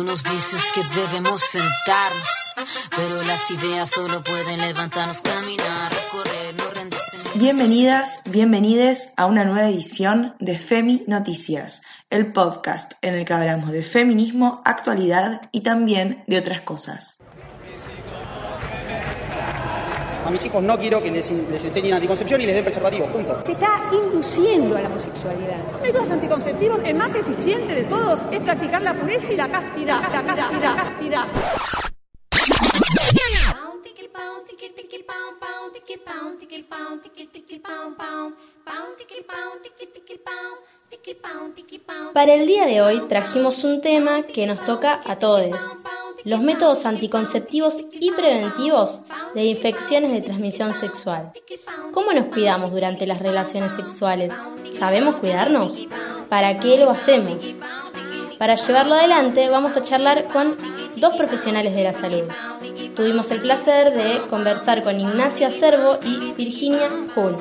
Tú nos dices que debemos sentarnos, pero las ideas solo pueden levantarnos, caminar. Bienvenidas, bienvenides a una nueva edición de Femi Noticias, el podcast en el que hablamos de feminismo, actualidad y también de otras cosas. A mis hijos no quiero que les, les enseñen anticoncepción y les den preservativo, punto. Se está induciendo a la homosexualidad. Métodos anticonceptivos, el más eficiente de todos es practicar la pureza y la castidad. La castidad, castidad. Para el día de hoy trajimos un tema que nos toca a todos, los métodos anticonceptivos y preventivos de infecciones de transmisión sexual. ¿Cómo nos cuidamos durante las relaciones sexuales? ¿Sabemos cuidarnos? ¿Para qué lo hacemos? Para llevarlo adelante vamos a charlar con dos profesionales de la salud. Tuvimos el placer de conversar con Ignacio Acervo y Virginia Hull,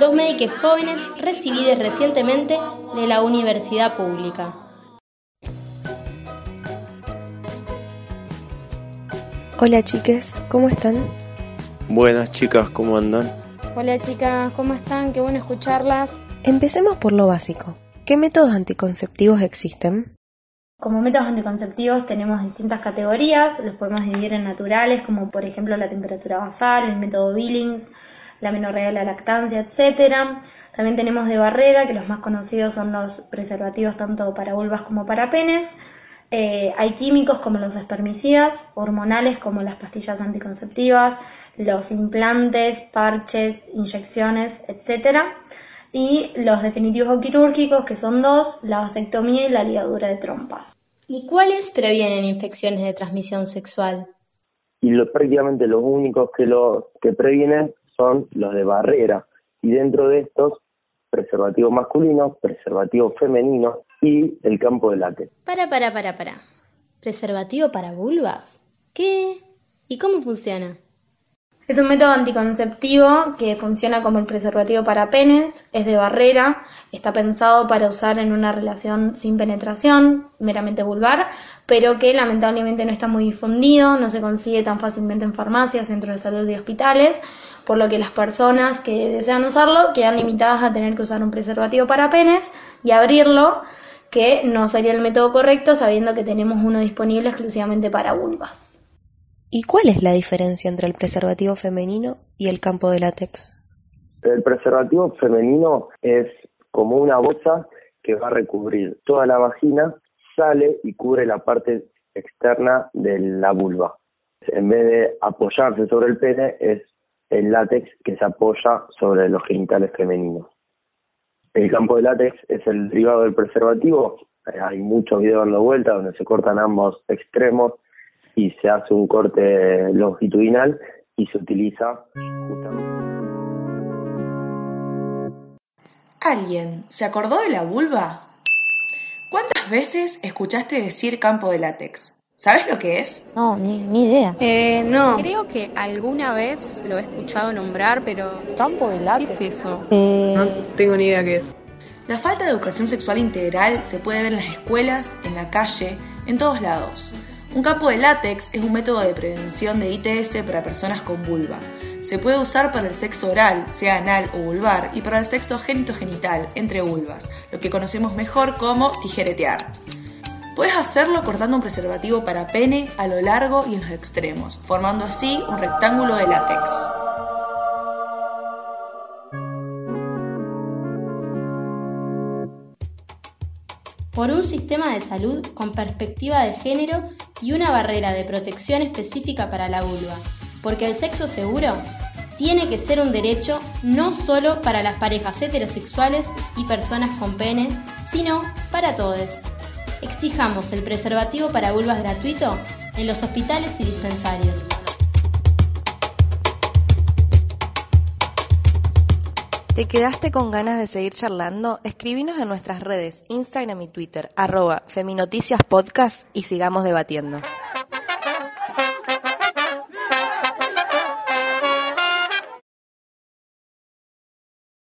dos médicos jóvenes recibidos recientemente de la Universidad Pública. Hola chiques, ¿cómo están? Buenas chicas, ¿cómo andan? Hola chicas, ¿cómo están? Qué bueno escucharlas. Empecemos por lo básico. ¿Qué métodos anticonceptivos existen? Como métodos anticonceptivos tenemos distintas categorías, los podemos dividir en naturales, como por ejemplo la temperatura basal, el método Billings, la menorrea de la lactancia, etcétera. También tenemos de barrera, que los más conocidos son los preservativos tanto para vulvas como para penes. Eh, hay químicos como los espermicidas, hormonales como las pastillas anticonceptivas, los implantes, parches, inyecciones, etcétera. Y los definitivos quirúrgicos, que son dos, la vasectomía y la ligadura de trompas. ¿Y cuáles previenen infecciones de transmisión sexual? Y lo, prácticamente los únicos que lo que previenen son los de barrera. Y dentro de estos, preservativo masculino, preservativo femenino y el campo de látex. Para, para, para, para. ¿Preservativo para vulvas? ¿Qué? ¿Y cómo funciona? Es un método anticonceptivo que funciona como el preservativo para penes, es de barrera, está pensado para usar en una relación sin penetración, meramente vulvar, pero que lamentablemente no está muy difundido, no se consigue tan fácilmente en farmacias, centros de salud y hospitales, por lo que las personas que desean usarlo quedan limitadas a tener que usar un preservativo para penes y abrirlo, que no sería el método correcto sabiendo que tenemos uno disponible exclusivamente para vulvas. ¿Y cuál es la diferencia entre el preservativo femenino y el campo de látex? El preservativo femenino es como una bolsa que va a recubrir toda la vagina, sale y cubre la parte externa de la vulva. En vez de apoyarse sobre el pene, es el látex que se apoya sobre los genitales femeninos. El campo de látex es el derivado del preservativo. Hay muchos videos dando vuelta donde se cortan ambos extremos y se hace un corte longitudinal y se utiliza justamente. ¿Alguien se acordó de la vulva? ¿Cuántas veces escuchaste decir campo de látex? ¿Sabes lo que es? No, ni, ni idea. Eh, no. Creo que alguna vez lo he escuchado nombrar, pero. ¿Campo de látex? ¿Qué es eso? Eh, No tengo ni idea qué es. La falta de educación sexual integral se puede ver en las escuelas, en la calle, en todos lados. Un campo de látex es un método de prevención de ITS para personas con vulva. Se puede usar para el sexo oral, sea anal o vulvar, y para el sexo genitogenital, entre vulvas, lo que conocemos mejor como tijeretear. Puedes hacerlo cortando un preservativo para pene a lo largo y en los extremos, formando así un rectángulo de látex. por un sistema de salud con perspectiva de género y una barrera de protección específica para la vulva, porque el sexo seguro tiene que ser un derecho no solo para las parejas heterosexuales y personas con pene, sino para todos. Exijamos el preservativo para vulvas gratuito en los hospitales y dispensarios. ¿Te quedaste con ganas de seguir charlando? Escribinos en nuestras redes, Instagram y Twitter, arroba Feminoticias Podcast y sigamos debatiendo.